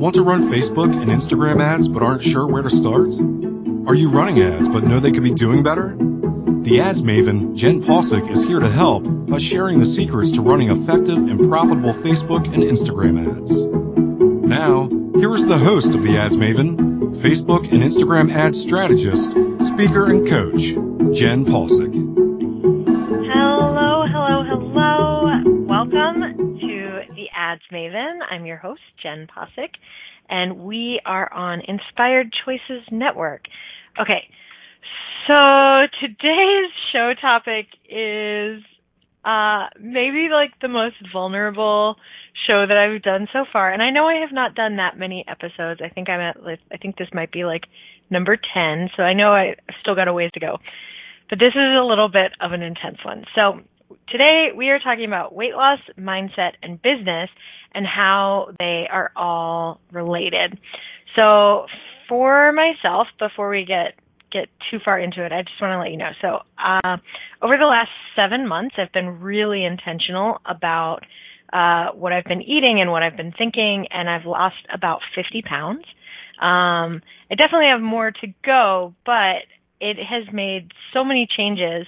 Want to run Facebook and Instagram ads but aren't sure where to start? Are you running ads but know they could be doing better? The ads maven, Jenn Possick, is here to help by sharing the secrets to running effective and profitable Facebook and Instagram ads. Now, here is the host of the Ads Maven, Facebook and Instagram ad strategist, speaker, and coach, Jenn Possick. Your host, Jenn Possick, and we are on Inspired Choices Network. Okay, so today's show topic is uh, maybe like the most vulnerable show that I've done so far. And I know I have not done that many episodes. I think I'm at, I think this might be like number 10. So I know I've still got a ways to go. But this is a little bit of an intense one. So today we are talking about weight loss, mindset, and business and how they are all related. So for myself, before we get get too far into it, I just want to let you know. So, uh, over the last seven months, I've been really intentional about uh, what I've been eating and what I've been thinking, and I've lost about 50 pounds. Um, I definitely have more to go, but it has made so many changes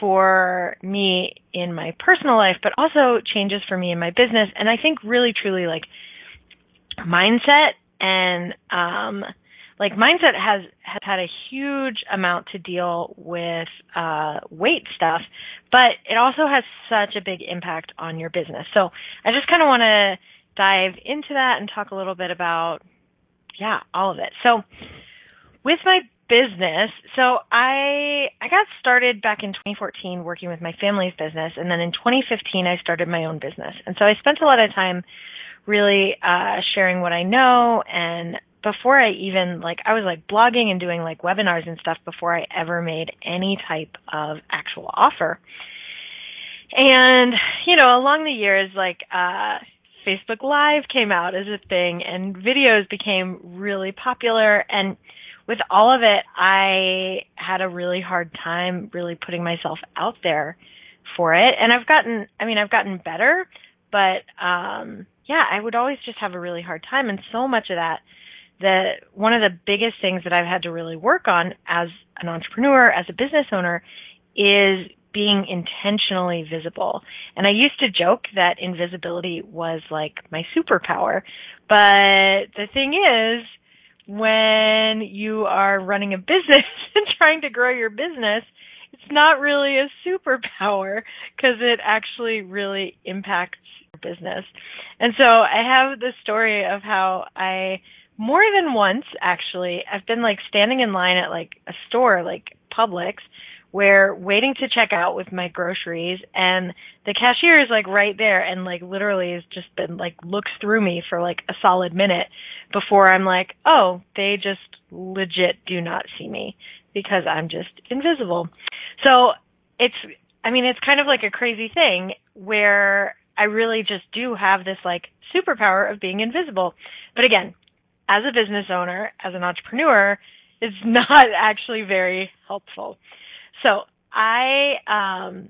for me in my personal life, but also changes for me in my business. And I think really, truly, like mindset and um, like mindset has has had a huge amount to deal with uh, weight stuff, but it also has such a big impact on your business. So I just kind of want to dive into that and talk a little bit about yeah all of it. So with my business, so I I got started back in 2014 working with my family's business, and then in 2015 I started my own business, and so I spent a lot of time really uh, sharing what I know and before I even like I was like blogging and doing like webinars and stuff before I ever made any type of actual offer. And you know, along the years like uh Facebook Live came out as a thing and videos became really popular and with all of it I had a really hard time really putting myself out there for it and I've gotten I mean I've gotten better but um yeah, I would always just have a really hard time and so much of that the one of the biggest things that I've had to really work on as an entrepreneur, as a business owner, is being intentionally visible. And I used to joke that invisibility was like my superpower. But the thing is, when you are running a business and trying to grow your business, it's not really a superpower because it actually really impacts your business. And so I have the story of how I more than once actually i've been like standing in line at like a store like publix where waiting to check out with my groceries and the cashier is like right there and like literally has just been like looks through me for like a solid minute before i'm like oh they just legit do not see me because i'm just invisible so it's i mean it's kind of like a crazy thing where i really just do have this like superpower of being invisible but again as a business owner, as an entrepreneur, it's not actually very helpful. So I um,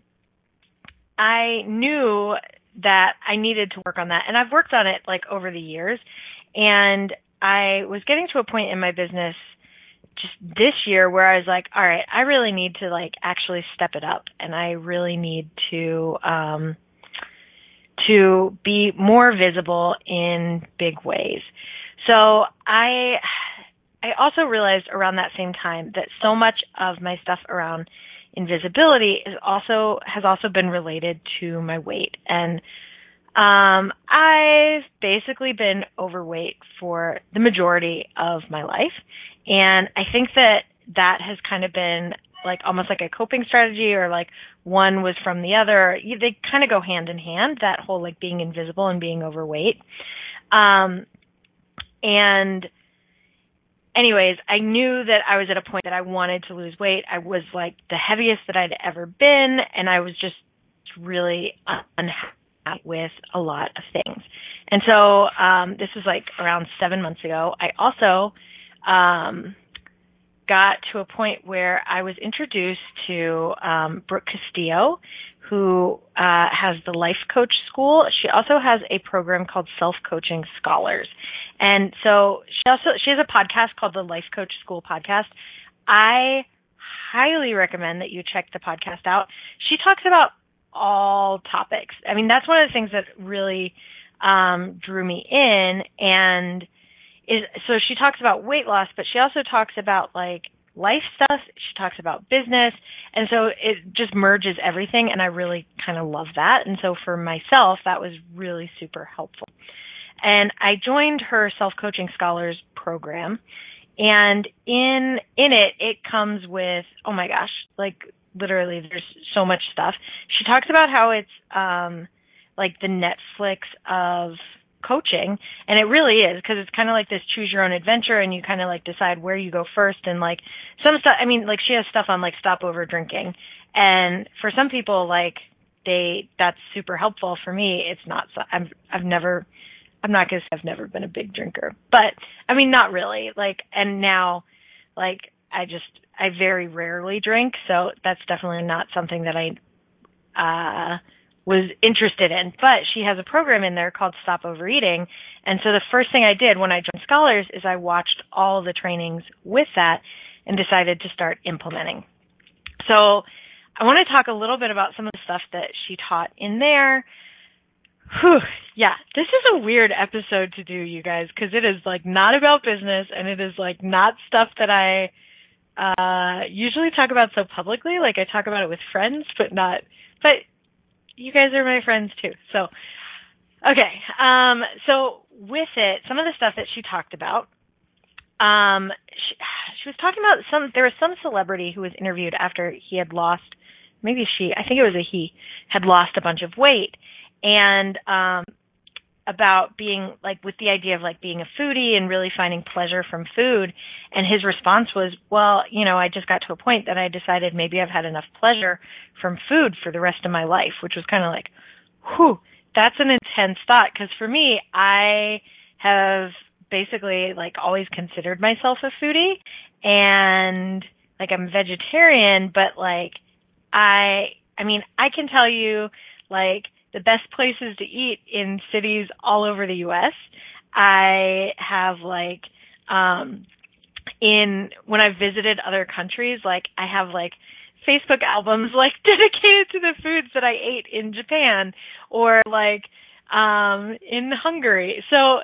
I knew that I needed to work on that, and I've worked on it like over the years. And I was getting to a point in my business just this year where I was like, all right, I really need to like actually step it up, and I really need to um, to be more visible in big ways. So I I also realized around that same time that so much of my stuff around invisibility is also has also been related to my weight. And um I've basically been overweight for the majority of my life. And I think that that has kind of been like almost like a coping strategy or like one was from the other. They kind of go hand in hand that whole like being invisible and being overweight. Um and anyways, I knew that I was at a point that I wanted to lose weight. I was like the heaviest that I'd ever been, and I was just really unhappy with a lot of things. And so um, this was like around seven months ago. I also um, got to a point where I was introduced to um, Brooke Castillo, who uh, has the Life Coach School. She also has a program called Self Coaching Scholars, and so she also she has a podcast called the Life Coach School Podcast. I highly recommend that you check the podcast out. She talks about all topics. I mean, that's one of the things that really um, drew me in, and is so she talks about weight loss, but she also talks about like life stuff. She talks about business. And so it just merges everything. And I really kind of love that. And so for myself, that was really super helpful. And I joined her self coaching scholars program. And in, in it, it comes with, oh my gosh, like literally there's so much stuff. She talks about how it's, um, like the Netflix of coaching and it really is because it's kind of like this choose your own adventure and you kind of like decide where you go first and like some stuff i mean like she has stuff on like stop over drinking and for some people like they that's super helpful for me it's not so i'm i've never i'm not gonna say i've never been a big drinker but i mean not really like and now like i just i very rarely drink so that's definitely not something that i uh was interested in. But she has a program in there called Stop Overeating. And so the first thing I did when I joined Scholars is I watched all the trainings with that and decided to start implementing. So I want to talk a little bit about some of the stuff that she taught in there. Whew, yeah, this is a weird episode to do, you guys, because it is like not about business and it is like not stuff that I uh usually talk about so publicly. Like I talk about it with friends, but not but you guys are my friends too. So, okay. Um, so with it, some of the stuff that she talked about, um, she, she was talking about some, there was some celebrity who was interviewed after he had lost, maybe she, I think it was a he, had lost a bunch of weight. And, um, about being like with the idea of like being a foodie and really finding pleasure from food. And his response was well you know i just got to a point that i decided maybe i've had enough pleasure from food for the rest of my life which was kind of like whew that's an intense thought. Because for me i have basically like always considered myself a foodie and like i'm vegetarian but like i i mean i can tell you like the best places to eat in cities all over the US. I have like um in when I've visited other countries, like I have like Facebook albums like dedicated to the foods that I ate in Japan or like um in Hungary. So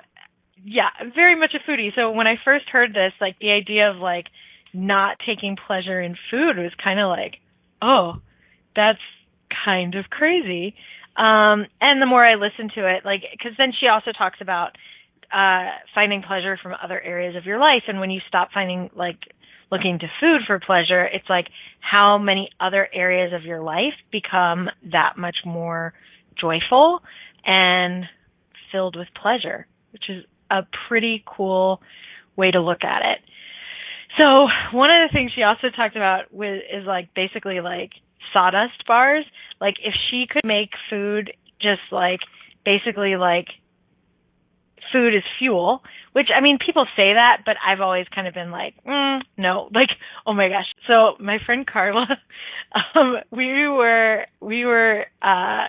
yeah, I'm very much a foodie. So when I first heard this, like the idea of like not taking pleasure in food was kind of like, oh, that's kind of crazy. Um, and the more I listen to it, like, cause then she also talks about, uh, finding pleasure from other areas of your life. And when you stop finding, like, looking to food for pleasure, it's like how many other areas of your life become that much more joyful and filled with pleasure, which is a pretty cool way to look at it. So one of the things she also talked about with is like basically like sawdust bars. Like if she could make food just like basically like food is fuel, which I mean people say that, but I've always kind of been like, mm, no, like oh my gosh. So my friend Carla, um, we were we were uh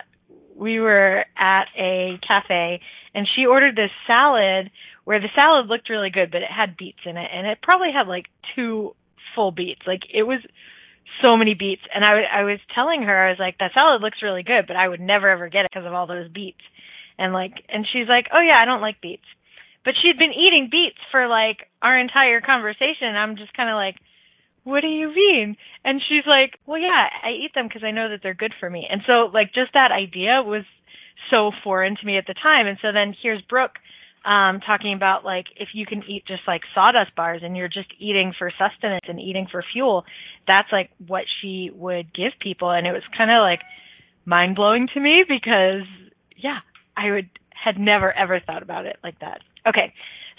we were at a cafe and she ordered this salad where the salad looked really good, but it had beets in it and it probably had like two full beets. Like it was so many beets. And I, I was telling her, I was like, that salad looks really good, but I would never ever get it because of all those beets. And like, and she's like, oh yeah, I don't like beets. But she'd been eating beets for like our entire conversation. And I'm just kind of like, what do you mean? And she's like, well, yeah, I eat them because I know that they're good for me. And so like just that idea was so foreign to me at the time. And so then here's Brooke um, talking about like if you can eat just like sawdust bars and you're just eating for sustenance and eating for fuel, that's like what she would give people. And it was kind of like mind blowing to me because yeah, I would had never ever thought about it like that. Okay.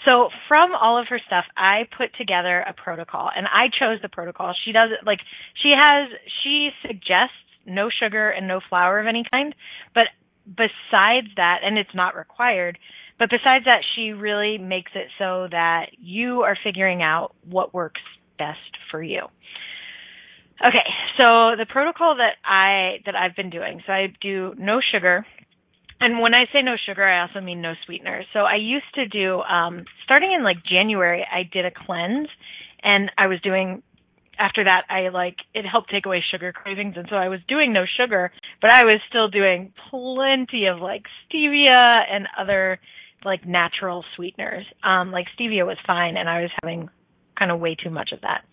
So from all of her stuff, I put together a protocol and I chose the protocol. She does it like she has, she suggests no sugar and no flour of any kind, but besides that, and it's not required, but besides that, she really makes it so that you are figuring out what works best for you. Okay, so the protocol that I that I've been doing, so I do no sugar, and when I say no sugar, I also mean no sweeteners. So I used to do, um, starting in like January, I did a cleanse, and I was doing. After that, I like it helped take away sugar cravings, and so I was doing no sugar, but I was still doing plenty of like stevia and other like natural sweeteners. Um, like stevia was fine, and I was having kind of way too much of that.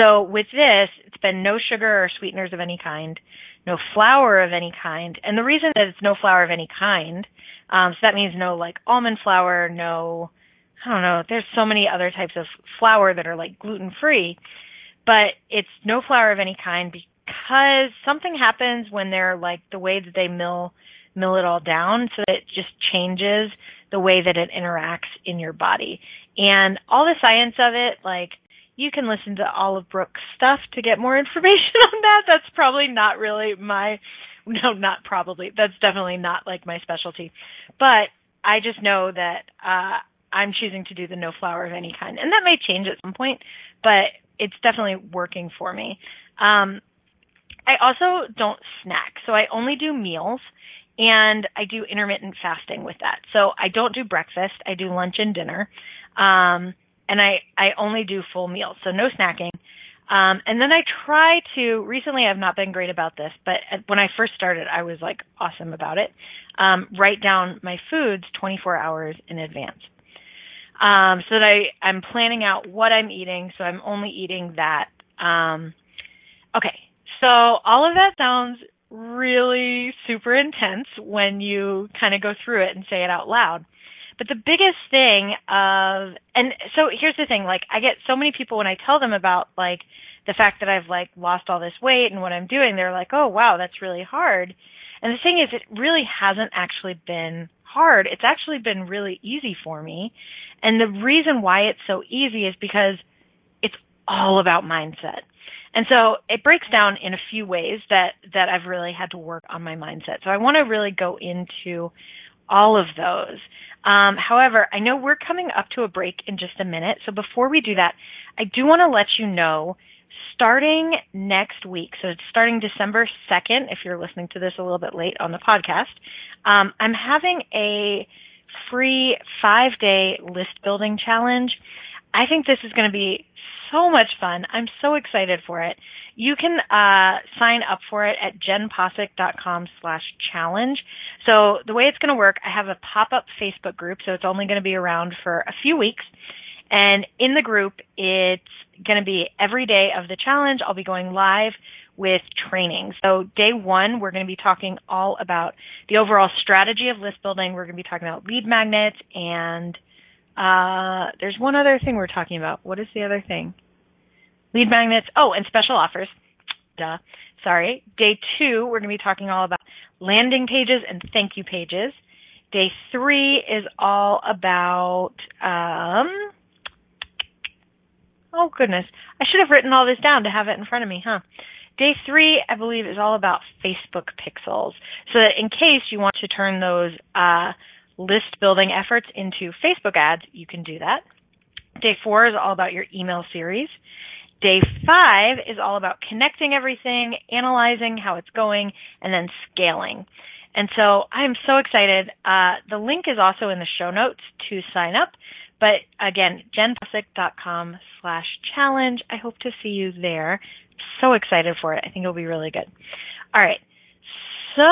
So with this, it's been no sugar or sweeteners of any kind, no flour of any kind. And the reason that it's no flour of any kind, um, so that means no like almond flour, no, I don't know, there's so many other types of flour that are like gluten free, but it's no flour of any kind because something happens when they're like the way that they mill, mill it all down so that it just changes the way that it interacts in your body. And all the science of it, like, you can listen to Olive Brooke's stuff to get more information on that. That's probably not really my, no, not probably. That's definitely not like my specialty. But I just know that, uh, I'm choosing to do the no flour of any kind. And that may change at some point, but it's definitely working for me. Um, I also don't snack. So I only do meals and I do intermittent fasting with that. So I don't do breakfast. I do lunch and dinner. Um, and I, I only do full meals. So no snacking. Um, and then I try to, recently I've not been great about this, but when I first started, I was like awesome about it. Um, write down my foods 24 hours in advance. Um, so that I, I'm planning out what I'm eating. So I'm only eating that. Um, okay. So all of that sounds really super intense when you kind of go through it and say it out loud. But the biggest thing of, and so here's the thing, like I get so many people when I tell them about like the fact that I've like lost all this weight and what I'm doing, they're like, oh wow, that's really hard. And the thing is, it really hasn't actually been hard. It's actually been really easy for me. And the reason why it's so easy is because it's all about mindset. And so it breaks down in a few ways that, that I've really had to work on my mindset. So I want to really go into all of those. Um, however, I know we're coming up to a break in just a minute. So before we do that, I do want to let you know starting next week, so it's starting December 2nd, if you're listening to this a little bit late on the podcast, um, I'm having a free five day list building challenge. I think this is going to be so much fun. I'm so excited for it. You can uh, sign up for it at jennpossick.com slash challenge. So the way it's going to work, I have a pop-up Facebook group, so it's only going to be around for a few weeks. And in the group, it's going to be every day of the challenge. I'll be going live with training. So day one, we're going to be talking all about the overall strategy of list building. We're going to be talking about lead magnets and uh, there's one other thing we're talking about. What is the other thing? Lead magnets. Oh, and special offers. Duh. Sorry. Day two, we're going to be talking all about landing pages and thank you pages. Day three is all about, um, oh goodness. I should have written all this down to have it in front of me, huh? Day three, I believe, is all about Facebook pixels. So that in case you want to turn those, uh, list building efforts into Facebook ads, you can do that. Day four is all about your email series. Day five is all about connecting everything, analyzing how it's going, and then scaling. And so I'm so excited. Uh, the link is also in the show notes to sign up. But again, jennpossick.com slash challenge. I hope to see you there. So excited for it. I think it'll be really good. All right. So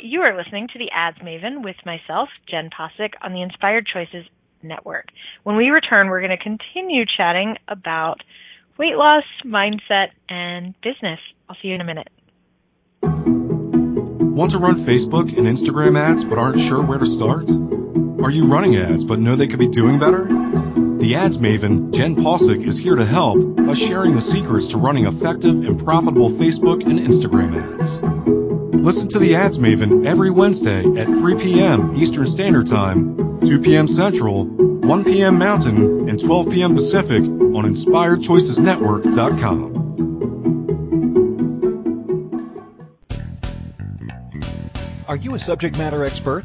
you are listening to the Ads Maven with myself, Jenn Possick, on the Inspired Choices Network. When we return, we're going to continue chatting about weight loss, mindset, and business. I'll see you in a minute. Want to run Facebook and Instagram ads but aren't sure where to start? Are you running ads but know they could be doing better? The Ads Maven, Jenn Possick, is here to help by sharing the secrets to running effective and profitable Facebook and Instagram ads. Listen to the Ads Maven every Wednesday at 3 p.m. Eastern Standard Time, 2 p.m. Central, 1 p.m. Mountain, and 12 p.m. Pacific on InspiredChoicesNetwork.com. Are you a subject matter expert?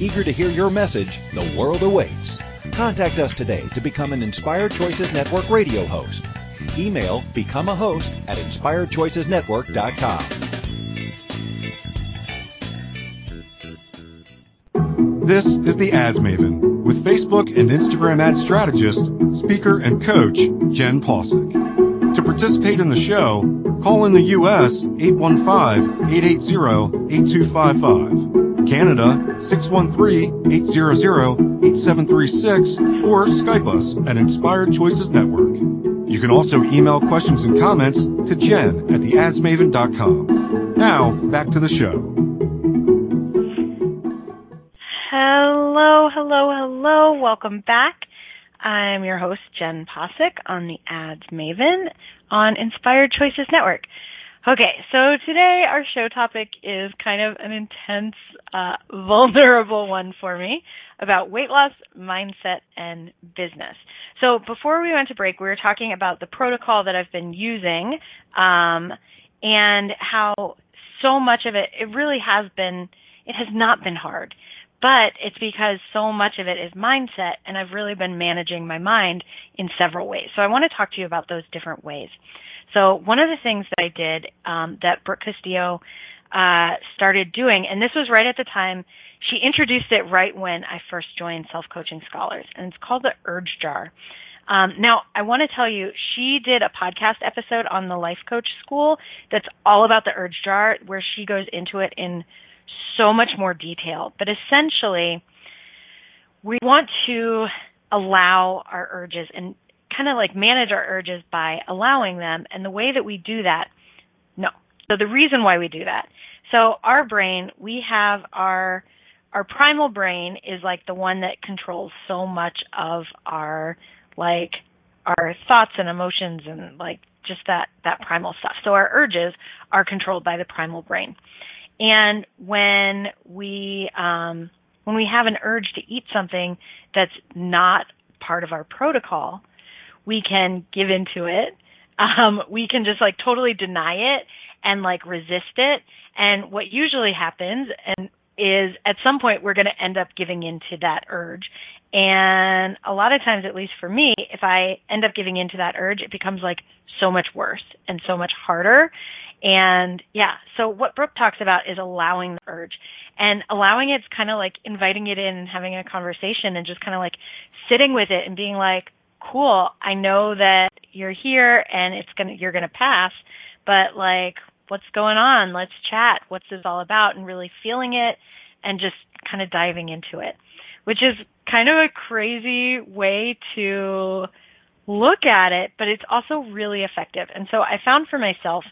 Eager to hear your message, the world awaits. Contact us today to become an Inspired Choices Network radio host. Email become a host at inspiredchoicesnetwork.com. This is the Ads Maven with Facebook and Instagram ad strategist, speaker, and coach Jenn Possick. To participate in the show, call in the U.S. 815-880-8255 Canada 613-800-8736 or Skype us at Inspired Choices Network. You can also email questions and comments to jen at theadsmaven.com. Now, back to the show. Hello, hello, hello. Welcome back. I'm your host, Jenn Possick on the Ads Maven on Inspired Choices Network. Okay, so today our show topic is kind of an intense, uh, vulnerable one for me about weight loss, mindset, and business. So before we went to break, we were talking about the protocol that I've been using, um, and how so much of it, it really has been, it has not been hard. But it's because so much of it is mindset, and I've really been managing my mind in several ways. So I want to talk to you about those different ways. So one of the things that I did um, that Brooke Castillo uh, started doing, and this was right at the time she introduced it right when I first joined Self Coaching Scholars, and it's called the Urge Jar. Um, now, I want to tell you, she did a podcast episode on the Life Coach School that's all about the Urge Jar, where she goes into it in so much more detail. But essentially, we want to allow our urges and kind of like manage our urges by allowing them. And the way that we do that, no. So the reason why we do that. So our brain, we have our our primal brain is like the one that controls so much of our like our thoughts and emotions and like just that that primal stuff. So our urges are controlled by the primal brain. And when we um when we have an urge to eat something that's not part of our protocol, we can give into it. Um, we can just like totally deny it and like resist it. And what usually happens and is at some point we're going to end up giving into that urge. And a lot of times, at least for me, if I end up giving into that urge, it becomes like so much worse and so much harder. And yeah, so what Brooke talks about is allowing the urge. And allowing it's kind of like inviting it in and having a conversation and just kind of like sitting with it and being like, cool, I know that you're here and it's gonna you're gonna pass, but like what's going on? Let's chat. What's this all about? And really feeling it and just kind of diving into it. Which is kind of a crazy way to look at it, but it's also really effective. And so I found for myself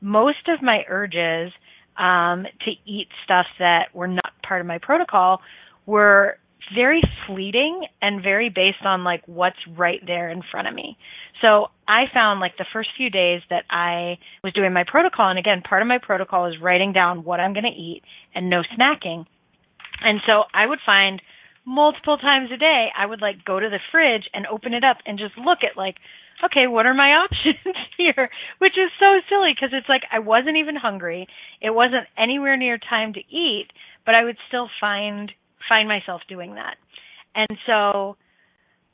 most of my urges um, to eat stuff that were not part of my protocol were very fleeting and very based on like what's right there in front of me. So I found like the first few days that I was doing my protocol, and again, part of my protocol is writing down what I'm going to eat and no snacking. And so I would find multiple times a day, I would like go to the fridge and open it up and just look at like, okay, what are my options here? Which is so silly because it's like I wasn't even hungry. It wasn't anywhere near time to eat, but I would still find find myself doing that. And so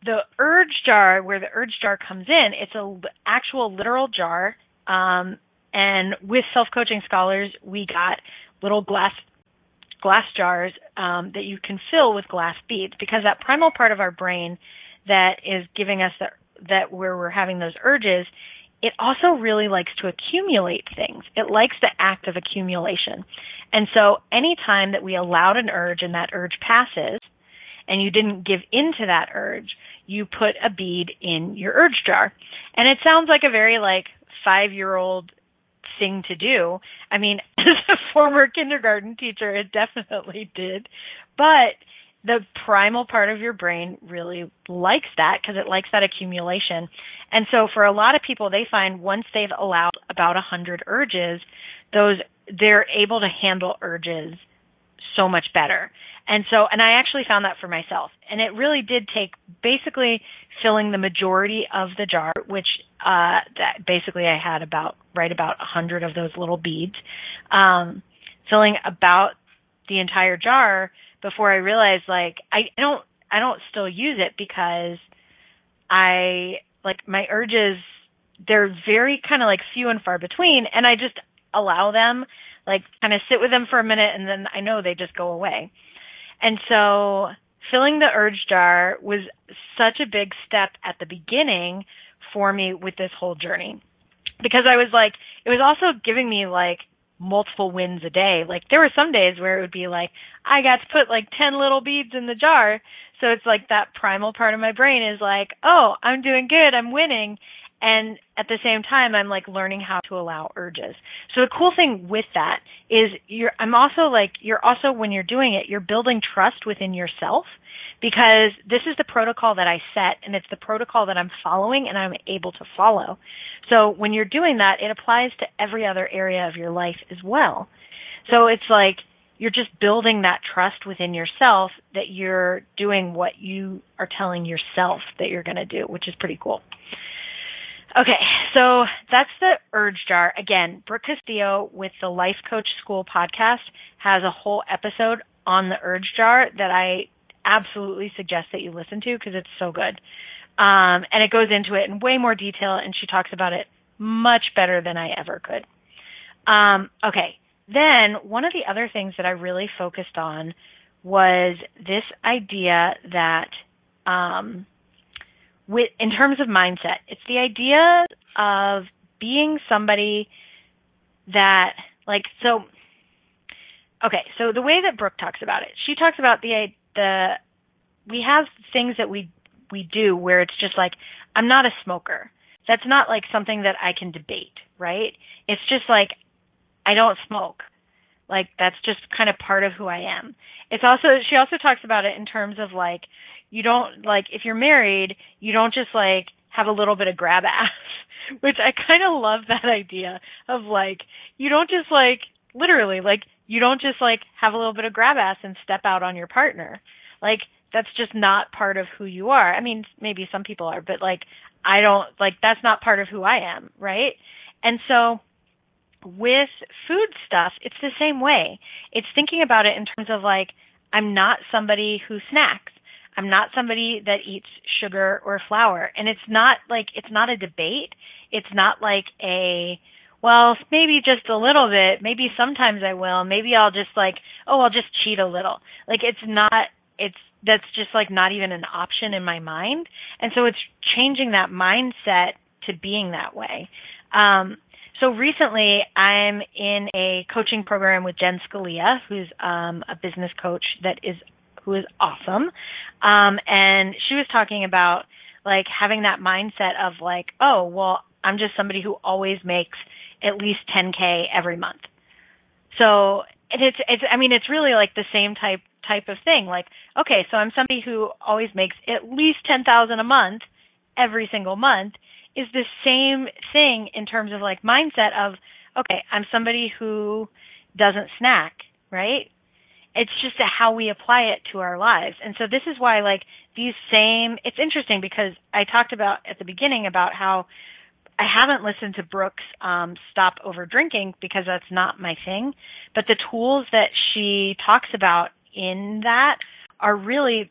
the urge jar, where the urge jar comes in, it's a actual literal jar. Um, and with self coaching scholars, we got little glass glass jars um, that you can fill with glass beads because that primal part of our brain that is giving us that that where we're having those urges it also really likes to accumulate things. It likes the act of accumulation. And so any time that we allowed an urge and that urge passes and you didn't give into that urge, you put a bead in your urge jar. And it sounds like a very like five year old thing to do. I mean, as a former kindergarten teacher, it definitely did. But the primal part of your brain really likes that because it likes that accumulation. And so for a lot of people, they find once they've allowed about a hundred urges, those they're able to handle urges so much better. And so, and I actually found that for myself. And it really did take basically filling the majority of the jar, which, uh, that basically I had about, right about a hundred of those little beads, um, filling about the entire jar before I realized like, I don't, I don't still use it because I, like my urges, they're very kind of like few and far between and I just allow them, like kind of sit with them for a minute and then I know they just go away. And so filling the urge jar was such a big step at the beginning for me with this whole journey. Because I was like, it was also giving me like multiple wins a day. Like there were some days where it would be like, I got to put like 10 little beads in the jar. So it's like that primal part of my brain is like, oh, I'm doing good. I'm winning. And at the same time, I'm like learning how to allow urges. So the cool thing with that is you're, I'm also like, you're also, when you're doing it, you're building trust within yourself because this is the protocol that I set and it's the protocol that I'm following and I'm able to follow. So when you're doing that, it applies to every other area of your life as well. So it's like, you're just building that trust within yourself that you're doing what you are telling yourself that you're going to do, which is pretty cool. Okay, so that's the urge jar. Again, Brooke Castillo with the Life Coach School podcast has a whole episode on the urge jar that I absolutely suggest that you listen to because it's so good. Um, and it goes into it in way more detail and she talks about it much better than I ever could. Um, okay, then one of the other things that I really focused on was this idea that um, with in terms of mindset. It's the idea of being somebody that like so okay, so the way that Brooke talks about it, she talks about the the we have things that we we do where it's just like I'm not a smoker. That's not like something that I can debate, right? It's just like I don't smoke. Like that's just kind of part of who I am. It's also she also talks about it in terms of like you don't like if you're married, you don't just like have a little bit of grab ass, which I kind of love that idea of like you don't just like literally like you don't just like have a little bit of grab ass and step out on your partner. Like that's just not part of who you are. I mean, maybe some people are, but like I don't like that's not part of who I am, right? And so with food stuff, it's the same way. It's thinking about it in terms of like I'm not somebody who snacks. I'm not somebody that eats sugar or flour. And it's not like, it's not a debate. It's not like a, well, maybe just a little bit. Maybe sometimes I will. Maybe I'll just like, oh, I'll just cheat a little. Like it's not, it's, that's just like not even an option in my mind. And so it's changing that mindset to being that way. Um, so recently I'm in a coaching program with Jenn Scalia, who's um, a business coach that is who is awesome. Um, and she was talking about like having that mindset of like, oh, well, I'm just somebody who always makes at least 10k every month. So it's it's I mean it's really like the same type type of thing. Like, okay, so I'm somebody who always makes at least 10,000 a month every single month is the same thing in terms of like mindset of okay, I'm somebody who doesn't snack, right? it's just how we apply it to our lives. And so this is why like these same it's interesting because I talked about at the beginning about how I haven't listened to Brooke's um stop over drinking because that's not my thing, but the tools that she talks about in that are really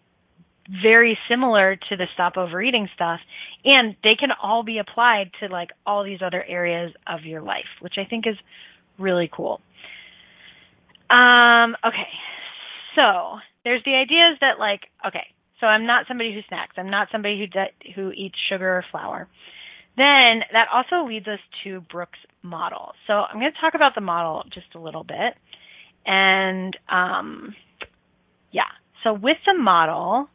very similar to the stop overeating stuff and they can all be applied to like all these other areas of your life, which I think is really cool. Um okay. So there's the ideas that like, okay, so I'm not somebody who snacks. I'm not somebody who de- who eats sugar or flour. Then that also leads us to Brooke's model. So I'm going to talk about the model just a little bit. And um, yeah, so with the model,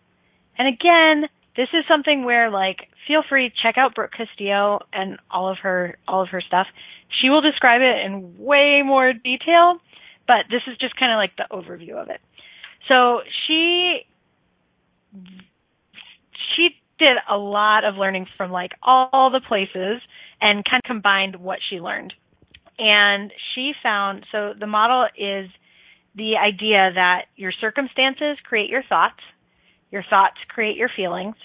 and again, this is something where like feel free check out Brooke Castillo and all of her all of her stuff. She will describe it in way more detail, but this is just kind of like the overview of it. So she she did a lot of learning from like all the places and kind of combined what she learned. And she found so the model is the idea that your circumstances create your thoughts, your thoughts create your feelings,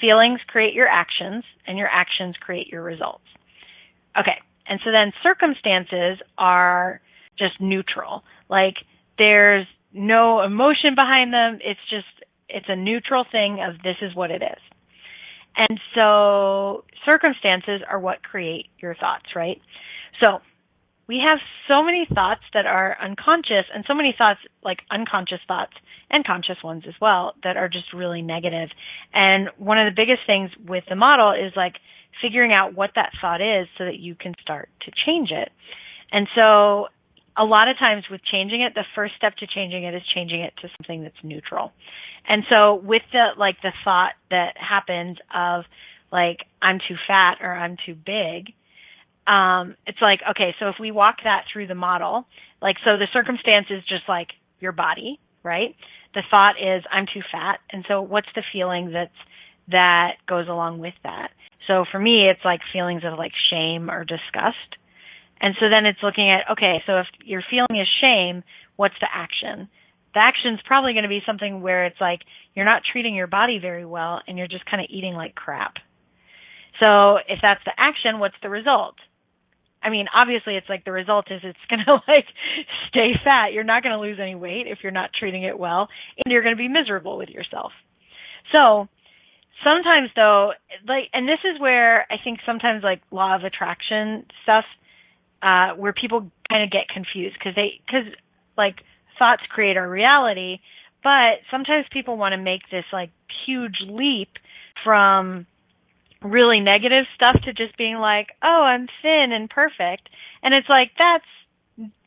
feelings create your actions, and your actions create your results. Okay. And so then circumstances are just neutral. Like there's no emotion behind them. It's just, it's a neutral thing of this is what it is. And so circumstances are what create your thoughts, right? So we have so many thoughts that are unconscious and so many thoughts like unconscious thoughts and conscious ones as well that are just really negative. And one of the biggest things with the model is like figuring out what that thought is so that you can start to change it. And so a lot of times with changing it, the first step to changing it is changing it to something that's neutral. And so with the like the thought that happens of like I'm too fat or I'm too big, um, it's like okay, so if we walk that through the model, like so the circumstance is just like your body, right? The thought is I'm too fat, and so what's the feeling that's that goes along with that? So for me, it's like feelings of like shame or disgust. And so then it's looking at, okay, so if your feeling is shame, what's the action? The action is probably going to be something where it's like you're not treating your body very well and you're just kind of eating like crap. So if that's the action, what's the result? I mean, obviously it's like the result is it's going to like stay fat. You're not going to lose any weight if you're not treating it well and you're going to be miserable with yourself. So sometimes though, like, and this is where I think sometimes like law of attraction stuff uh, where people kind of get confused because they, because like thoughts create our reality, but sometimes people want to make this like huge leap from really negative stuff to just being like, oh, I'm thin and perfect. And it's like, that's,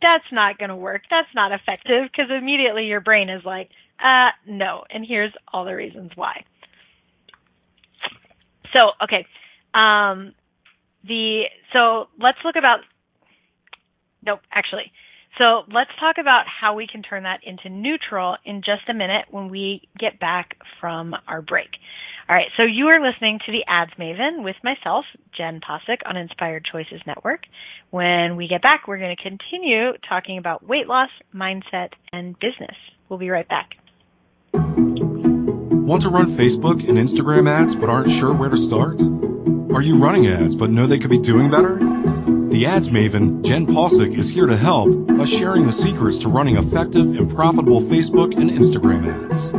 that's not going to work. That's not effective because immediately your brain is like, uh, no. And here's all the reasons why. So, okay. Um, the, so let's look about Nope, actually. So let's talk about how we can turn that into neutral in just a minute when we get back from our break. All right, so you are listening to the Ads Maven with myself, Jenn Possick on Inspired Choices Network. When we get back, we're going to continue talking about weight loss, mindset, and business. We'll be right back. Want to run Facebook and Instagram ads but aren't sure where to start? Are you running ads but know they could be doing better? The ads maven, Jenn Possick, is here to help by sharing the secrets to running effective and profitable Facebook and Instagram ads.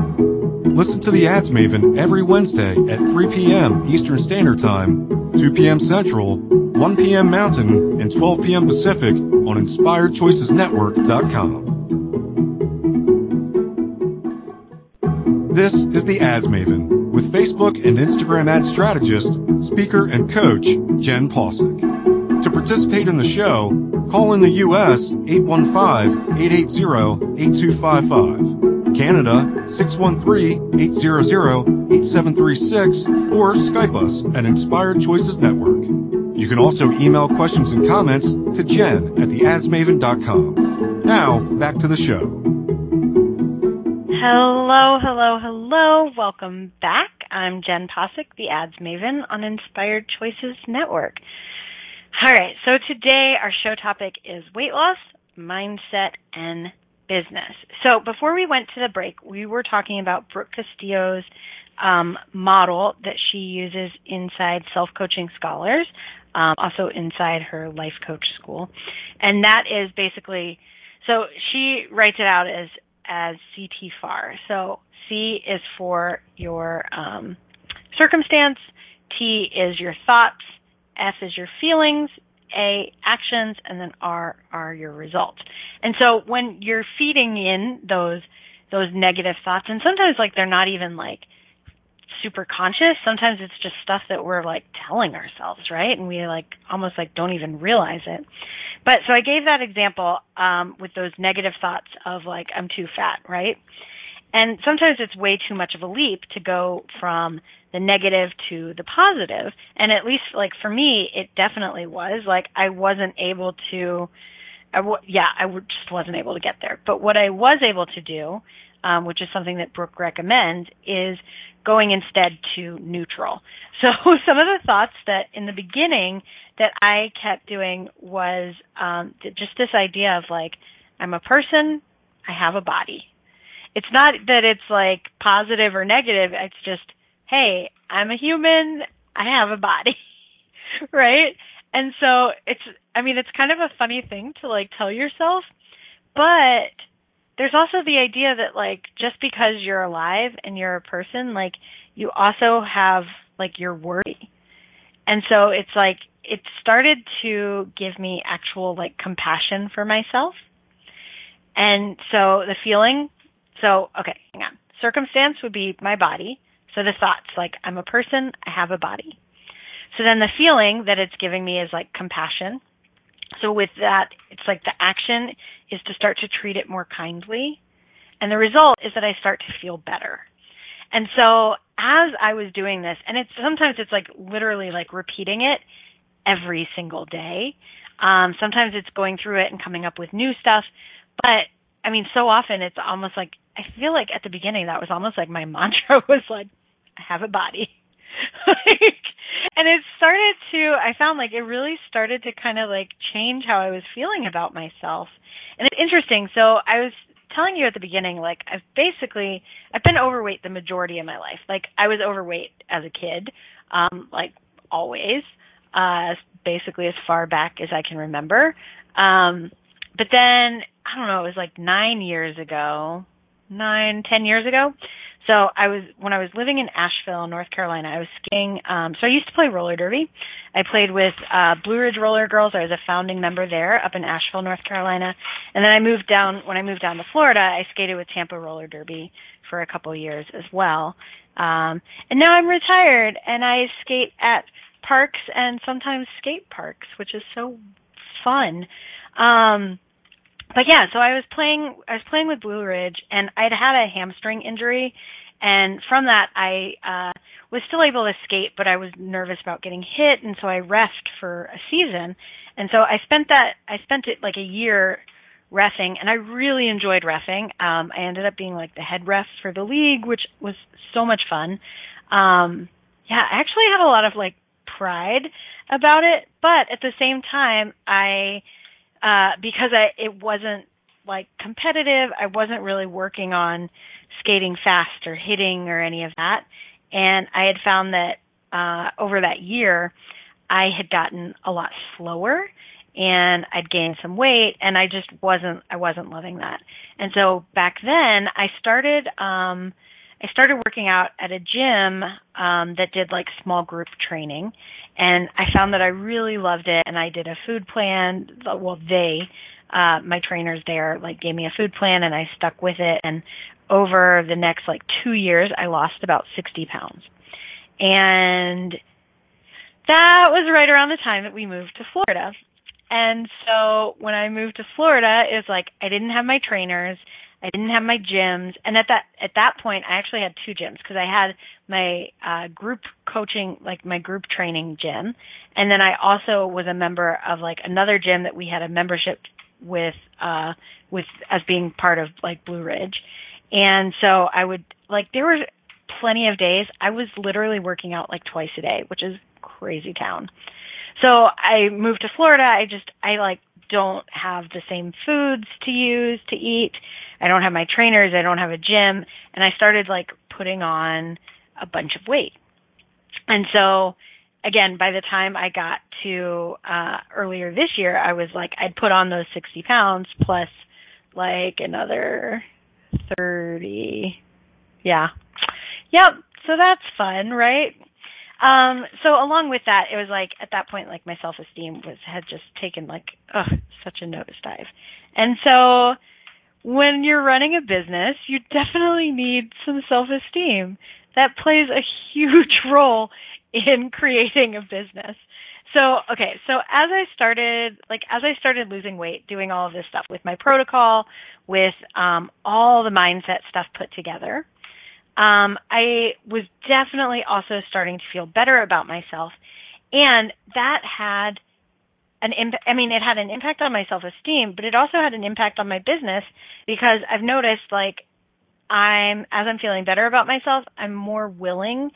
Listen to the ads maven every Wednesday at 3 p.m. Eastern Standard Time, 2 p.m. Central, 1 p.m. Mountain, and 12 p.m. Pacific on InspiredChoicesNetwork.com. This is the Ads Maven with Facebook and Instagram ad strategist, speaker, and coach Jen Posick. To participate in the show, call in the U.S. 815-880-8255, Canada 613-800-8736, or Skype us at Inspired Choices Network. You can also email questions and comments to jen at theadsmaven.com. Now, back to the show. Hello, hello, hello. Welcome back. I'm Jenn Possick, the Ads Maven on Inspired Choices Network. All right, so today our show topic is weight loss, mindset, and business. So before we went to the break, we were talking about Brooke Castillo's um, model that she uses inside Self Coaching Scholars, um, also inside her Life Coach School, and that is basically so she writes it out as as CTFAR. So C is for your um, circumstance, T is your thoughts, F is your feelings, A actions, and then R are your results. And so when you're feeding in those those negative thoughts, and sometimes like they're not even like super conscious. Sometimes it's just stuff that we're like telling ourselves, right? And we like almost like don't even realize it. But so I gave that example um, with those negative thoughts of like I'm too fat, right? And sometimes it's way too much of a leap to go from the negative to the positive. And at least like for me, it definitely was like I wasn't able to, I w- yeah, I w- just wasn't able to get there. But what I was able to do um, which is something that Brooke recommends, is going instead to neutral. So some of the thoughts that in the beginning that I kept doing was um, just this idea of like, I'm a person, I have a body. It's not that it's like positive or negative. It's just, hey, I'm a human, I have a body, right? And so it's, I mean, it's kind of a funny thing to like tell yourself, but there's also the idea that like just because you're alive and you're a person, like you also have like your worry. And so it's like it started to give me actual like compassion for myself. And so the feeling, so okay, hang on. Circumstance would be my body. So the thoughts, like I'm a person, I have a body. So then the feeling that it's giving me is like compassion. So with that, it's like the action is to start to treat it more kindly. And the result is that I start to feel better. And so as I was doing this, and it's sometimes it's like literally like repeating it every single day. Um, sometimes it's going through it and coming up with new stuff. But I mean, so often it's almost like I feel like at the beginning that was almost like my mantra was like, I have a body. like, and it started to, I found like it really started to kind of like change how I was feeling about myself. And it's interesting. So I was telling you at the beginning, like I've basically I've been overweight the majority of my life. Like I was overweight as a kid, um, like always, uh, basically as far back as I can remember. Um, but then I don't know, it was like nine years ago, nine, ten years ago. So I was when I was living in Asheville, North Carolina. I was skiing. Um, so I used to play roller derby. I played with uh, Blue Ridge Roller Girls. I was a founding member there up in Asheville, North Carolina. And then I moved down. When I moved down to Florida, I skated with Tampa Roller Derby for a couple years as well. Um, and now I'm retired, and I skate at parks and sometimes skate parks, which is so fun. Um, but yeah, so I was playing I was playing with Blue Ridge and I'd had a hamstring injury and from that I uh was still able to skate but I was nervous about getting hit and so I refed for a season. And so I spent that I spent it like a year refing and I really enjoyed refing. Um I ended up being like the head ref for the league, which was so much fun. Um yeah, I actually had a lot of like pride about it, but at the same time I uh, because I it wasn't like competitive. I wasn't really working on skating fast or hitting or any of that. And I had found that uh, over that year, I had gotten a lot slower and I'd gained some weight and I just wasn't I wasn't loving that. And so back then I started um I started working out at a gym um that did like small group training and I found that I really loved it and I did a food plan. Well they uh my trainers there like gave me a food plan and I stuck with it. And over the next like 2 years I lost about 60 pounds. And that was right around the time that we moved to Florida. And so when I moved to Florida it was like I didn't have my trainers I didn't have my gyms, and at that at that point, I actually had two gyms because I had my uh, group coaching, like my group training gym, and then I also was a member of like another gym that we had a membership with, uh, with as being part of like Blue Ridge, and so I would like there were plenty of days I was literally working out like twice a day, which is crazy town. So I moved to Florida. I just I like don't have the same foods to use to eat. I don't have my trainers, I don't have a gym, and I started like putting on a bunch of weight. And so again, by the time I got to uh earlier this year, I was like I'd put on those 60 pounds plus like another 30. Yeah. Yep. So that's fun, right? Um, so along with that, it was like at that point, like my self esteem was had just taken like ugh, such a nosedive, and so when you're running a business, you definitely need some self esteem. That plays a huge role in creating a business. So, okay, so as I started, like, as I started losing weight, doing all of this stuff with my protocol, with um, all the mindset stuff put together, um, I was definitely also starting to feel better about myself. And that had an impact. I mean, it had an impact on my self esteem, but it also had an impact on my business because I've noticed like I'm as I'm feeling better about myself, I'm more willing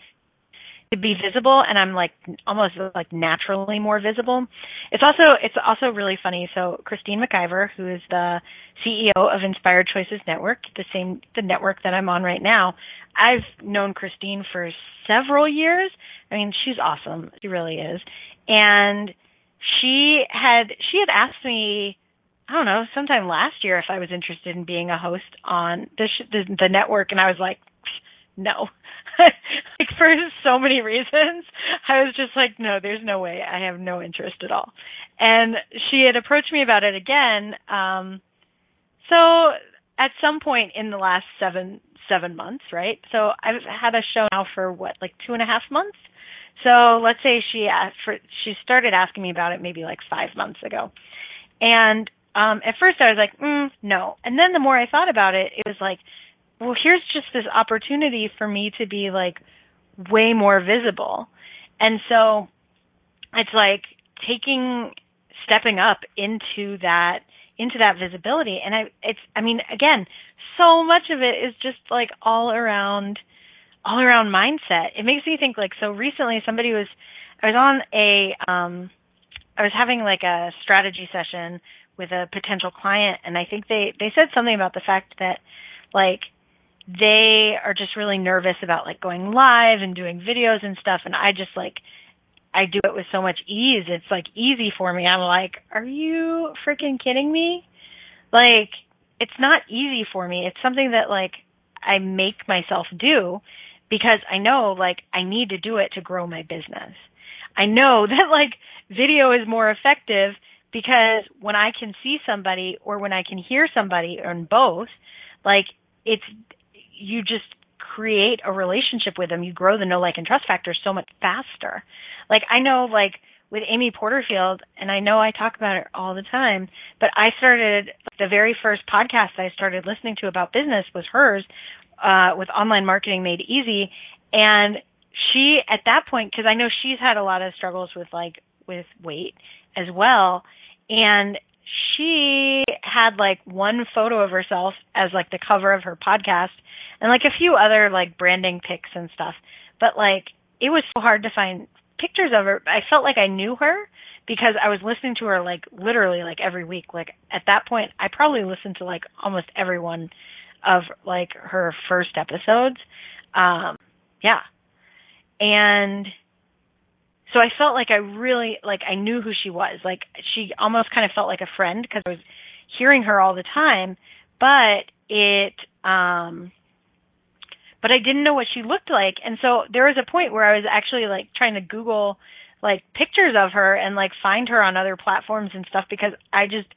to be visible and I'm like almost like naturally more visible. It's also it's also really funny. So Christine McIver, who is the CEO of Inspired Choices Network, the same the network that I'm on right now, I've known Christine for several years. I mean, she's awesome. She really is. And she had she had asked me I don't know, sometime last year if I was interested in being a host on the sh- the, the network and I was like no. like for so many reasons, I was just like, no, there's no way. I have no interest at all. And she had approached me about it again. Um, so at some point in the last seven seven months, right? So I've had a show now for what, like two and a half months. So let's say she asked for she started asking me about it maybe like five months ago, and um, at first I was like, mm, no, and then the more I thought about it, it was like well, here's just this opportunity for me to be like way more visible. And so it's like taking stepping up into that into that visibility and I it's I mean again so much of it is just like all around all around mindset. It makes me think like so recently somebody was I was on a um I was having like a strategy session with a potential client and I think they they said something about the fact that like they are just really nervous about like going live and doing videos and stuff and I just like I do it with so much ease. It's like easy for me. I'm like, "Are you freaking kidding me?" Like it's not easy for me. It's something that like I make myself do because I know like I need to do it to grow my business. I know that like video is more effective because when I can see somebody or when I can hear somebody or both, like it's you just create a relationship with them. You grow the know, like, and trust factor so much faster. Like, I know, like, with Amy Porterfield, and I know I talk about it all the time, but I started, the very first podcast I started listening to about business was hers, uh, with online marketing made easy. And she, at that point, cause I know she's had a lot of struggles with like, with weight as well. And she had like one photo of herself as like the cover of her podcast and like a few other like branding pics and stuff. But like it was so hard to find pictures of her. I felt like I knew her because I was listening to her like literally like every week. Like at that point, I probably listened to like almost every one of like her first episodes. Um, yeah. And so I felt like I really like I knew who she was. Like she almost kind of felt like a friend because I was hearing her all the time, but it um but I didn't know what she looked like. And so there was a point where I was actually like trying to Google like pictures of her and like find her on other platforms and stuff because I just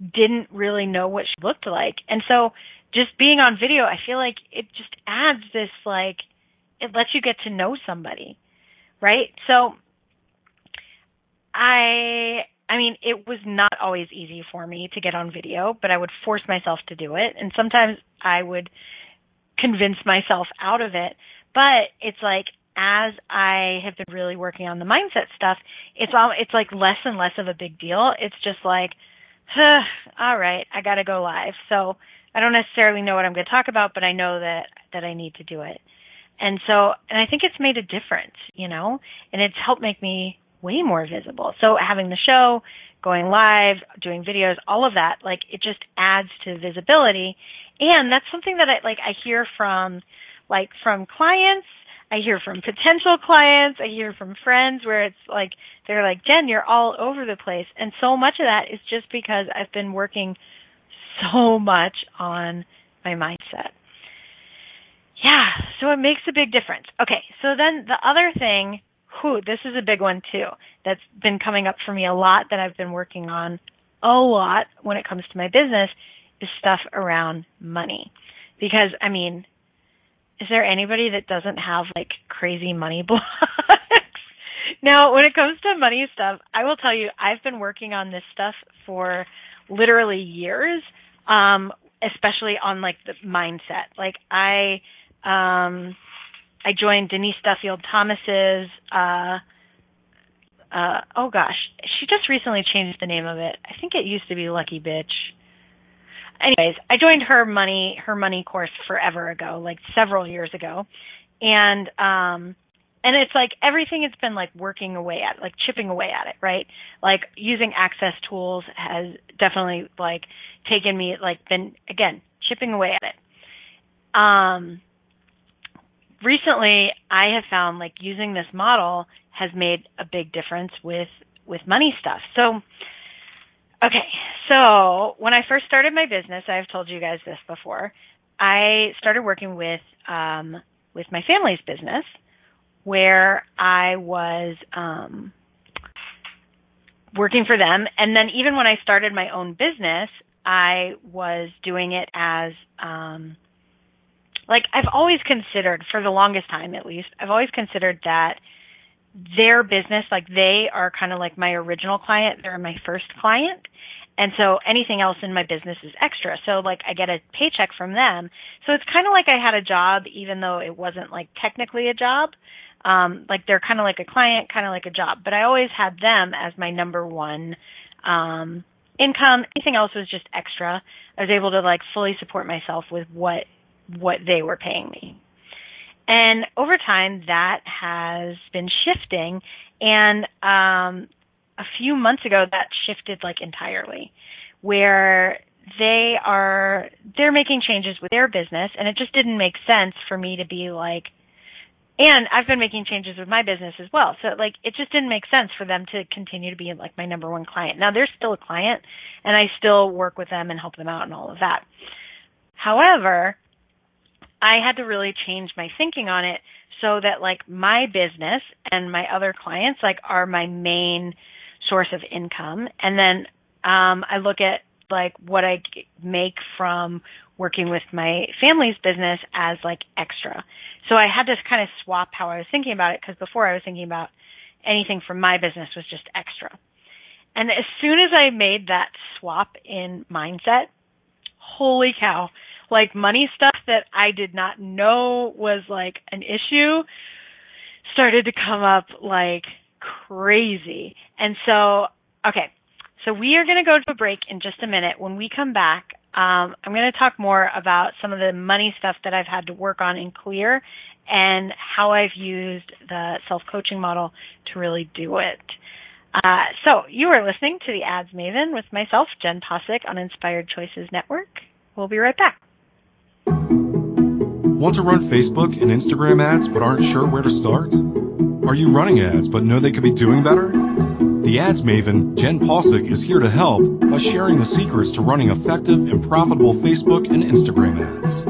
didn't really know what she looked like. And so just being on video, I feel like it just adds this like it lets you get to know somebody. Right? So I I mean, it was not always easy for me to get on video, but I would force myself to do it. And sometimes I would convince myself out of it. But it's like as I have been really working on the mindset stuff, it's all it's like less and less of a big deal. It's just like, huh, all right, I got to go live. So I don't necessarily know what I'm to talk about, but I know that that I need to do it. And so, and I think it's made a difference, you know, and it's helped make me way more visible. So having the show, going live, doing videos, all of that, like it just adds to visibility. And that's something that I like I hear from like from clients, I hear from potential clients, I hear from friends where it's like they're like, "Jenn, you're all over the place." And so much of that is just because I've been working so much on my mindset. Yeah, so it makes a big difference. Okay, so then the other thing, whew, this is a big one too, that's been coming up for me a lot that I've been working on a lot when it comes to my business is stuff around money. Because, I mean, is there anybody that doesn't have like crazy money blocks? now, when it comes to money stuff, I will tell you, I've been working on this stuff for literally years, um, especially on like the mindset. Like I, um, I joined Denise Duffield Thomas's, uh, uh, oh gosh, she just recently changed the name of it. I think it used to be Lucky Bitch anyways, I joined her money her money course forever ago, like several years ago. And um and it's like everything has been like working away at like chipping away at it, right? Like using access tools has definitely like taken me like been again, chipping away at it. Um recently I have found like using this model has made a big difference with with money stuff. So Okay, so when I first started my business, I've told you guys this before. I started working with um, with my family's business, where I was um, working for them, and then even when I started my own business, I was doing it as um, like I've always considered for the longest time, at least, I've always considered that their business, like they are kind of like my original client. They're my first client. And so anything else in my business is extra. So like I get a paycheck from them. So it's kind of like I had a job, even though it wasn't like technically a job. Um, like they're kind of like a client, kind of like a job, but I always had them as my number one, um, income. Anything else was just extra. I was able to like fully support myself with what, what they were paying me. And over time, that has been shifting. And um, a few months ago, that shifted like entirely, where they are they're making changes with their business, and it just didn't make sense for me to be like. And I've been making changes with my business as well. So like it just didn't make sense for them to continue to be like my number one client. Now they're still a client and I still work with them and help them out and all of that. However, I had to really change my thinking on it so that like my business and my other clients like are my main source of income. And then um, I look at like what I make from working with my family's business as like extra. So I had to kind of swap how I was thinking about it because before I was thinking about anything from my business was just extra. And as soon as I made that swap in mindset, holy cow, like money stuff that I did not know was like an issue started to come up like crazy. And so, okay, so we are going to go to a break in just a minute. When we come back, um, I'm going to talk more about some of the money stuff that I've had to work on in Clear and how I've used the self coaching model to really do it. Uh, so you are listening to the Ads Maven with myself, Jenn Possick, on Inspired Choices Network. We'll be right back. Want to run Facebook and Instagram ads but aren't sure where to start? Are you running ads but know they could be doing better? The ads maven, Jenn Possick, is here to help by sharing the secrets to running effective and profitable Facebook and Instagram ads.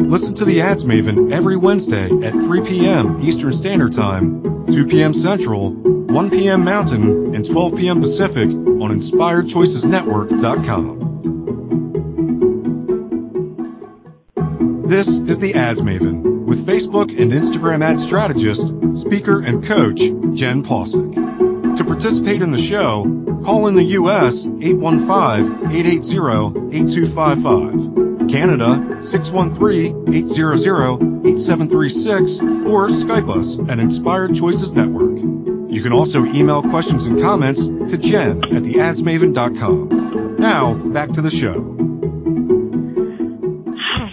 Listen to the ads maven every Wednesday at 3 p.m. Eastern Standard Time, 2 p.m. Central, 1 p.m. Mountain, and 12 p.m. Pacific on InspiredChoicesNetwork.com. This is the Ads Maven with Facebook and Instagram ad strategist, speaker, and coach Jenn Possick. To participate in the show, call in the U.S. 815-880-8255, Canada 613-800-8736, or Skype us at Inspired Choices Network. You can also email questions and comments to jen at theadsmaven.com. Now, back to the show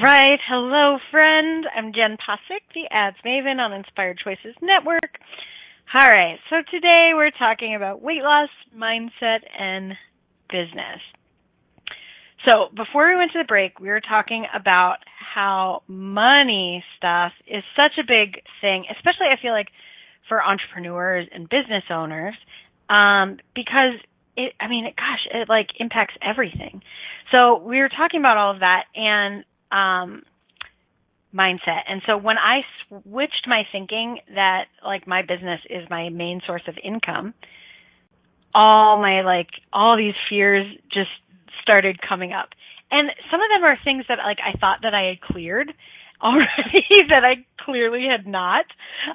right. Hello, friend. I'm Jenn Possick, the Ads Maven on Inspired Choices Network. All right. So today we're talking about weight loss, mindset, and business. So before we went to the break, we were talking about how money stuff is such a big thing, especially I feel like for entrepreneurs and business owners, um, because it, I mean, gosh, it like impacts everything. So we were talking about all of that and um, mindset. And so when I switched my thinking that like my business is my main source of income, all my like all these fears just started coming up. And some of them are things that like I thought that I had cleared already that I clearly had not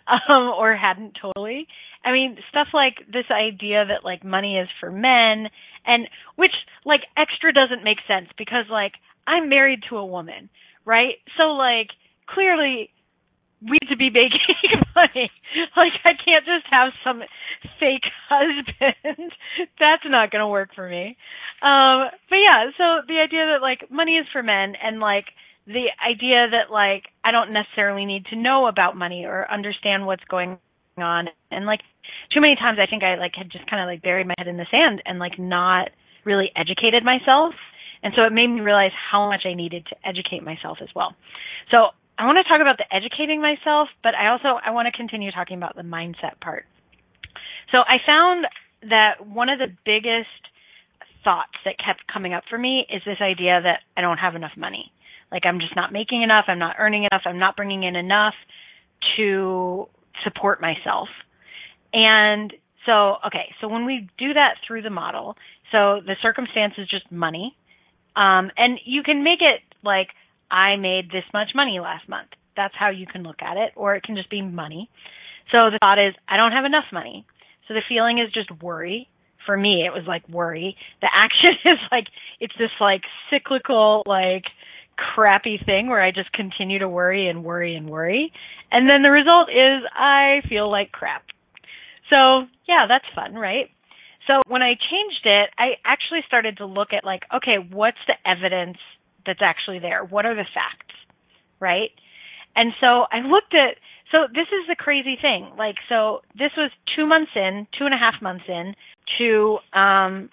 um or hadn't totally. I mean, stuff like this idea that like money is for men and which like extra doesn't make sense because like I'm married to a woman, right? So like clearly we need to be making money. Like I can't just have some fake husband. That's not going to work for me. um, but yeah, so the idea that like money is for men and like the idea that like I don't necessarily need to know about money or understand what's going on and like too many times I think I like had just kind of like buried my head in the sand and like not really educated myself. And so it made me realize how much I needed to educate myself as well. So I want to talk about the educating myself, but I also I want to continue talking about the mindset part. So I found that one of the biggest thoughts that kept coming up for me is this idea that I don't have enough money. Like I'm just not making enough, I'm not earning enough, I'm not bringing in enough to support myself. And so, okay, so when we do that through the model, so the circumstance is just money. Um, and you can make it like, I made this much money last month. That's how you can look at it. Or it can just be money. So the thought is, I don't have enough money. So the feeling is just worry. For me, it was like worry. The action is like, it's this like cyclical, like, crappy thing where I just continue to worry and worry and worry. And then the result is I feel like crap. So yeah, that's fun, right? So when I changed it, I actually started to look at like, okay, what's the evidence that's actually there? What are the facts? Right? And so I looked at, so this is the crazy thing. Like, so this was two months in, two and a half months in to, um,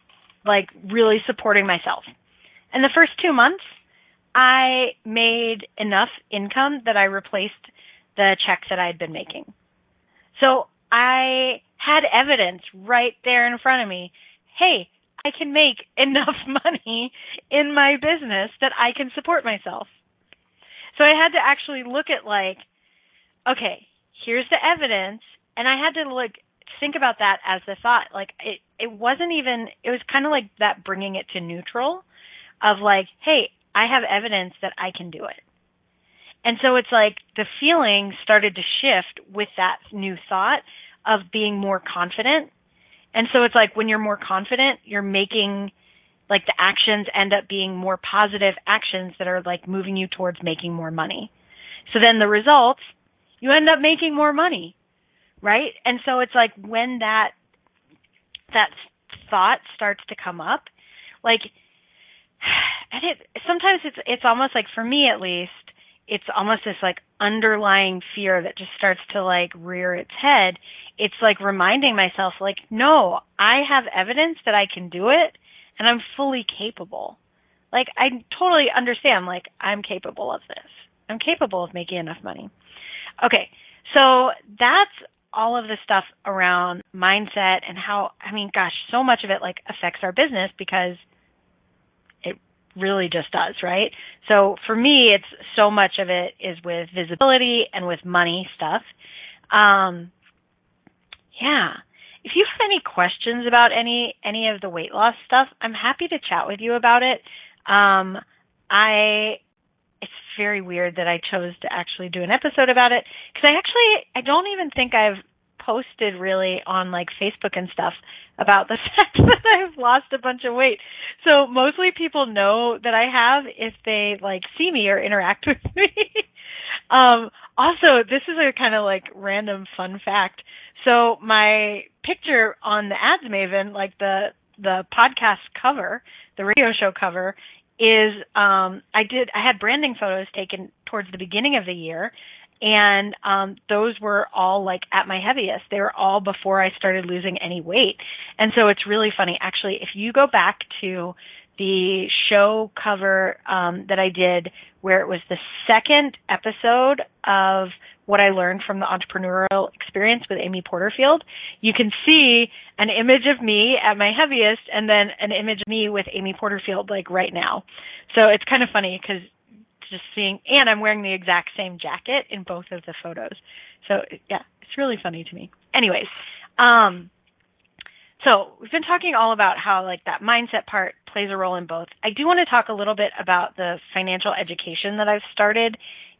like really supporting myself. And the first two months, I made enough income that I replaced the check that I had been making. So I had evidence right there in front of me. Hey, I can make enough money in my business that I can support myself. So I had to actually look at like, okay, here's the evidence. And I had to like think about that as the thought. Like it, it wasn't even, it was kind of like that bringing it to neutral of like, hey, I have evidence that I can do it. And so it's like the feeling started to shift with that new thought of being more confident. And so it's like when you're more confident, you're making like the actions end up being more positive actions that are like moving you towards making more money. So then the results, you end up making more money, right? And so it's like when that, that thought starts to come up, like and it sometimes it's it's almost like for me at least it's almost this like underlying fear that just starts to like rear its head it's like reminding myself like no i have evidence that i can do it and i'm fully capable like i totally understand like i'm capable of this i'm capable of making enough money okay so that's all of the stuff around mindset and how i mean gosh so much of it like affects our business because it really just does, right? So for me, it's so much of it is with visibility and with money stuff. Um, yeah. If you have any questions about any any of the weight loss stuff, I'm happy to chat with you about it. Um, I it's very weird that I chose to actually do an episode about it because I actually I don't even think I've posted really on like Facebook and stuff about the fact that I've lost a bunch of weight. So mostly people know that I have if they like see me or interact with me. um also this is a kind of like random fun fact. So my picture on the ads maven, like the the podcast cover, the radio show cover is um I did I had branding photos taken towards the beginning of the year and um those were all like at my heaviest. They were all before i started losing any weight. And so it's really funny. Actually if you go back to the show cover um that i did where it was the second episode of what I learned from the entrepreneurial experience with Amy Porterfield, you can see an image of me at my heaviest and then an image of me with Amy Porterfield like right now. So it's kind of funny because just seeing, and I'm wearing the exact same jacket in both of the photos. So yeah, it's really funny to me. Anyways, um, so we've been talking all about how like that mindset part plays a role in both. I do want to talk a little bit about the financial education that I've started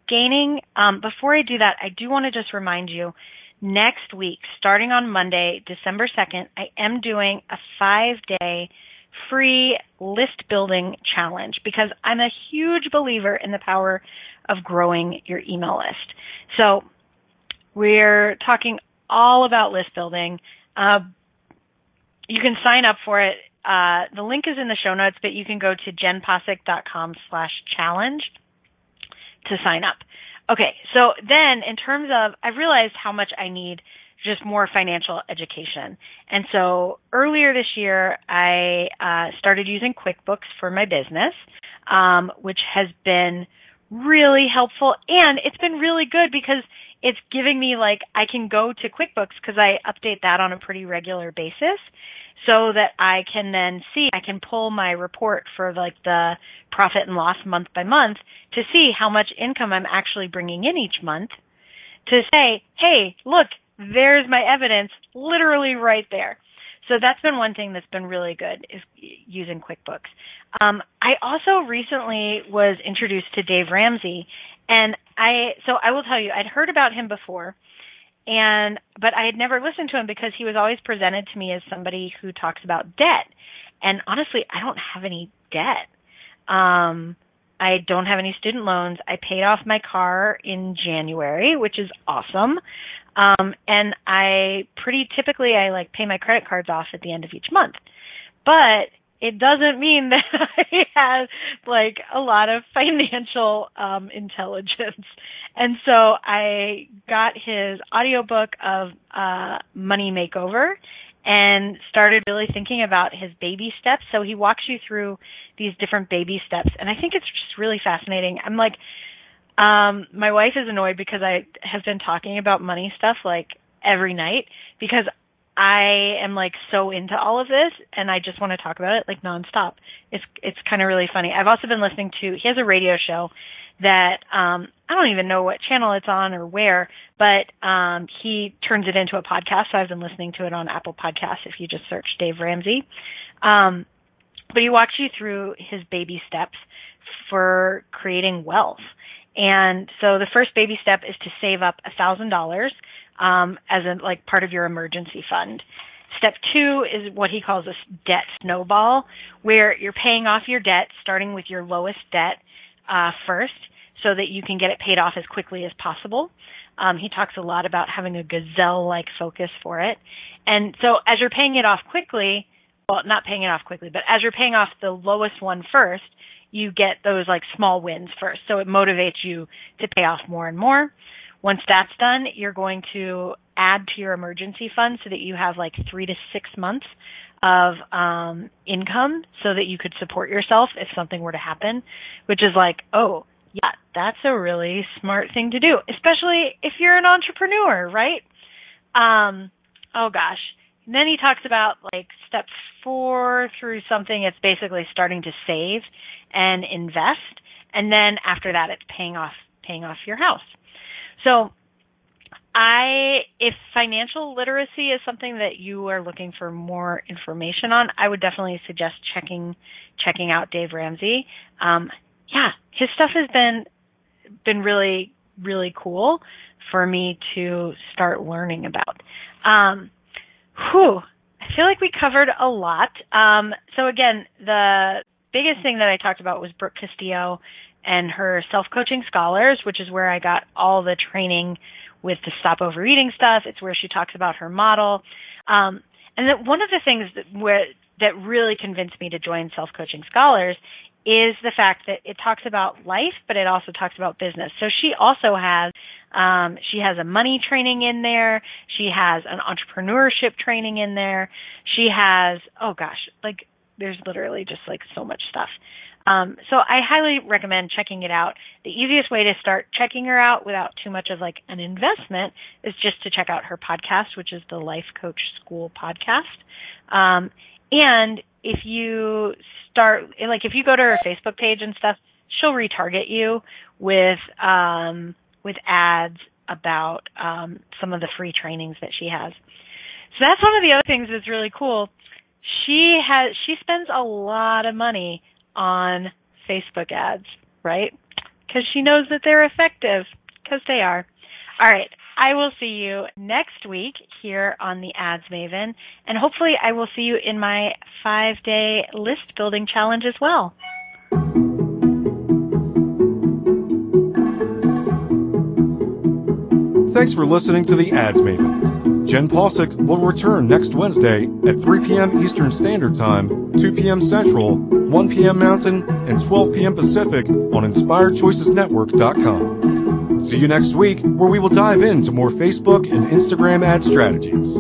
gaining. Um, before I do that, I do want to just remind you next week, starting on Monday, December 2nd, I am doing a five day free list building challenge because I'm a huge believer in the power of growing your email list. So we're talking all about list building. Uh, you can sign up for it uh, the link is in the show notes, but you can go to jennpossick.com slash challenge to sign up. Okay, so then in terms of, I realized how much I need just more financial education. And so earlier this year, I uh, started using QuickBooks for my business, um, which has been really helpful and it's been really good because it's giving me like I can go to QuickBooks because I update that on a pretty regular basis so that I can then see, I can pull my report for like the profit and loss month by month to see how much income I'm actually bringing in each month to say, hey, look, there's my evidence literally right there. So that's been one thing that's been really good is using QuickBooks. Um, I also recently was introduced to Dave Ramsey and I, so I will tell you, I'd heard about him before and but I had never listened to him because he was always presented to me as somebody who talks about debt. And honestly, I don't have any debt. Um I don't have any student loans. I paid off my car in January, which is awesome. Um and I pretty typically I like pay my credit cards off at the end of each month. But it doesn't mean that I have like a lot of financial um intelligence. And so I got his audiobook of uh Money Makeover and started really thinking about his baby steps. So he walks you through these different baby steps and I think it's just really fascinating. I'm like um my wife is annoyed because I have been talking about money stuff like every night because I am like so into all of this and I just want to talk about it like nonstop. It's it's kind of really funny. I've also been listening to he has a radio show that um I don't even know what channel it's on or where, but um he turns it into a podcast. So I've been listening to it on Apple Podcasts if you just search Dave Ramsey. Um but he walks you through his baby steps for creating wealth. And so the first baby step is to save up a thousand dollars um, as a like part of your emergency fund. Step two is what he calls a debt snowball, where you're paying off your debt, starting with your lowest debt uh, first, so that you can get it paid off as quickly as possible. Um, he talks a lot about having a gazelle-like focus for it, and so as you're paying it off quickly, well, not paying it off quickly, but as you're paying off the lowest one first, you get those like small wins first. So it motivates you to pay off more and more. Once that's done, you're going to add to your emergency fund so that you have like three to six months of um, income so that you could support yourself if something were to happen, which is like, oh, yeah, that's a really smart thing to do, especially if you're an entrepreneur, right? Um, oh gosh. And then he talks about like step four through something. It's basically starting to save and invest. And then after that, it's paying off, paying off your house. So I, if financial literacy is something that you are looking for more information on, I would definitely suggest checking, checking out Dave Ramsey. Um, yeah, his stuff has been, been really, really cool for me to start learning about. Um, whew, I feel like we covered a lot. Um, so again, the biggest thing that I talked about was Brooke Castillo and her self-coaching scholars, which is where I got all the training with the stop overeating stuff. It's where she talks about her model. Um, and that one of the things that where that really convinced me to join self-coaching scholars is the fact that it talks about life, but it also talks about business. So she also has um, she has a money training in there. She has an entrepreneurship training in there. She has oh gosh, like there's literally just like so much stuff. Um, so I highly recommend checking it out. The easiest way to start checking her out without too much of like an investment is just to check out her podcast, which is the Life Coach School podcast. Um, and if you start, like if you go to her Facebook page and stuff, she'll retarget you with, um, with ads about, um, some of the free trainings that she has. So that's one of the other things that's really cool. She has, she spends a lot of money on Facebook ads, right? Because she knows that they're effective, because they are. All right. I will see you next week here on the Ads Maven, and hopefully I will see you in my five day list building challenge as well. Thanks for listening to the Ads Maven. Jenn Possick will return next Wednesday at 3 p.m. Eastern Standard Time, 2 p.m. Central, 1 p.m. Mountain, and 12 p.m. Pacific on InspiredChoicesNetwork.com. See you next week, where we will dive into more Facebook and Instagram ad strategies.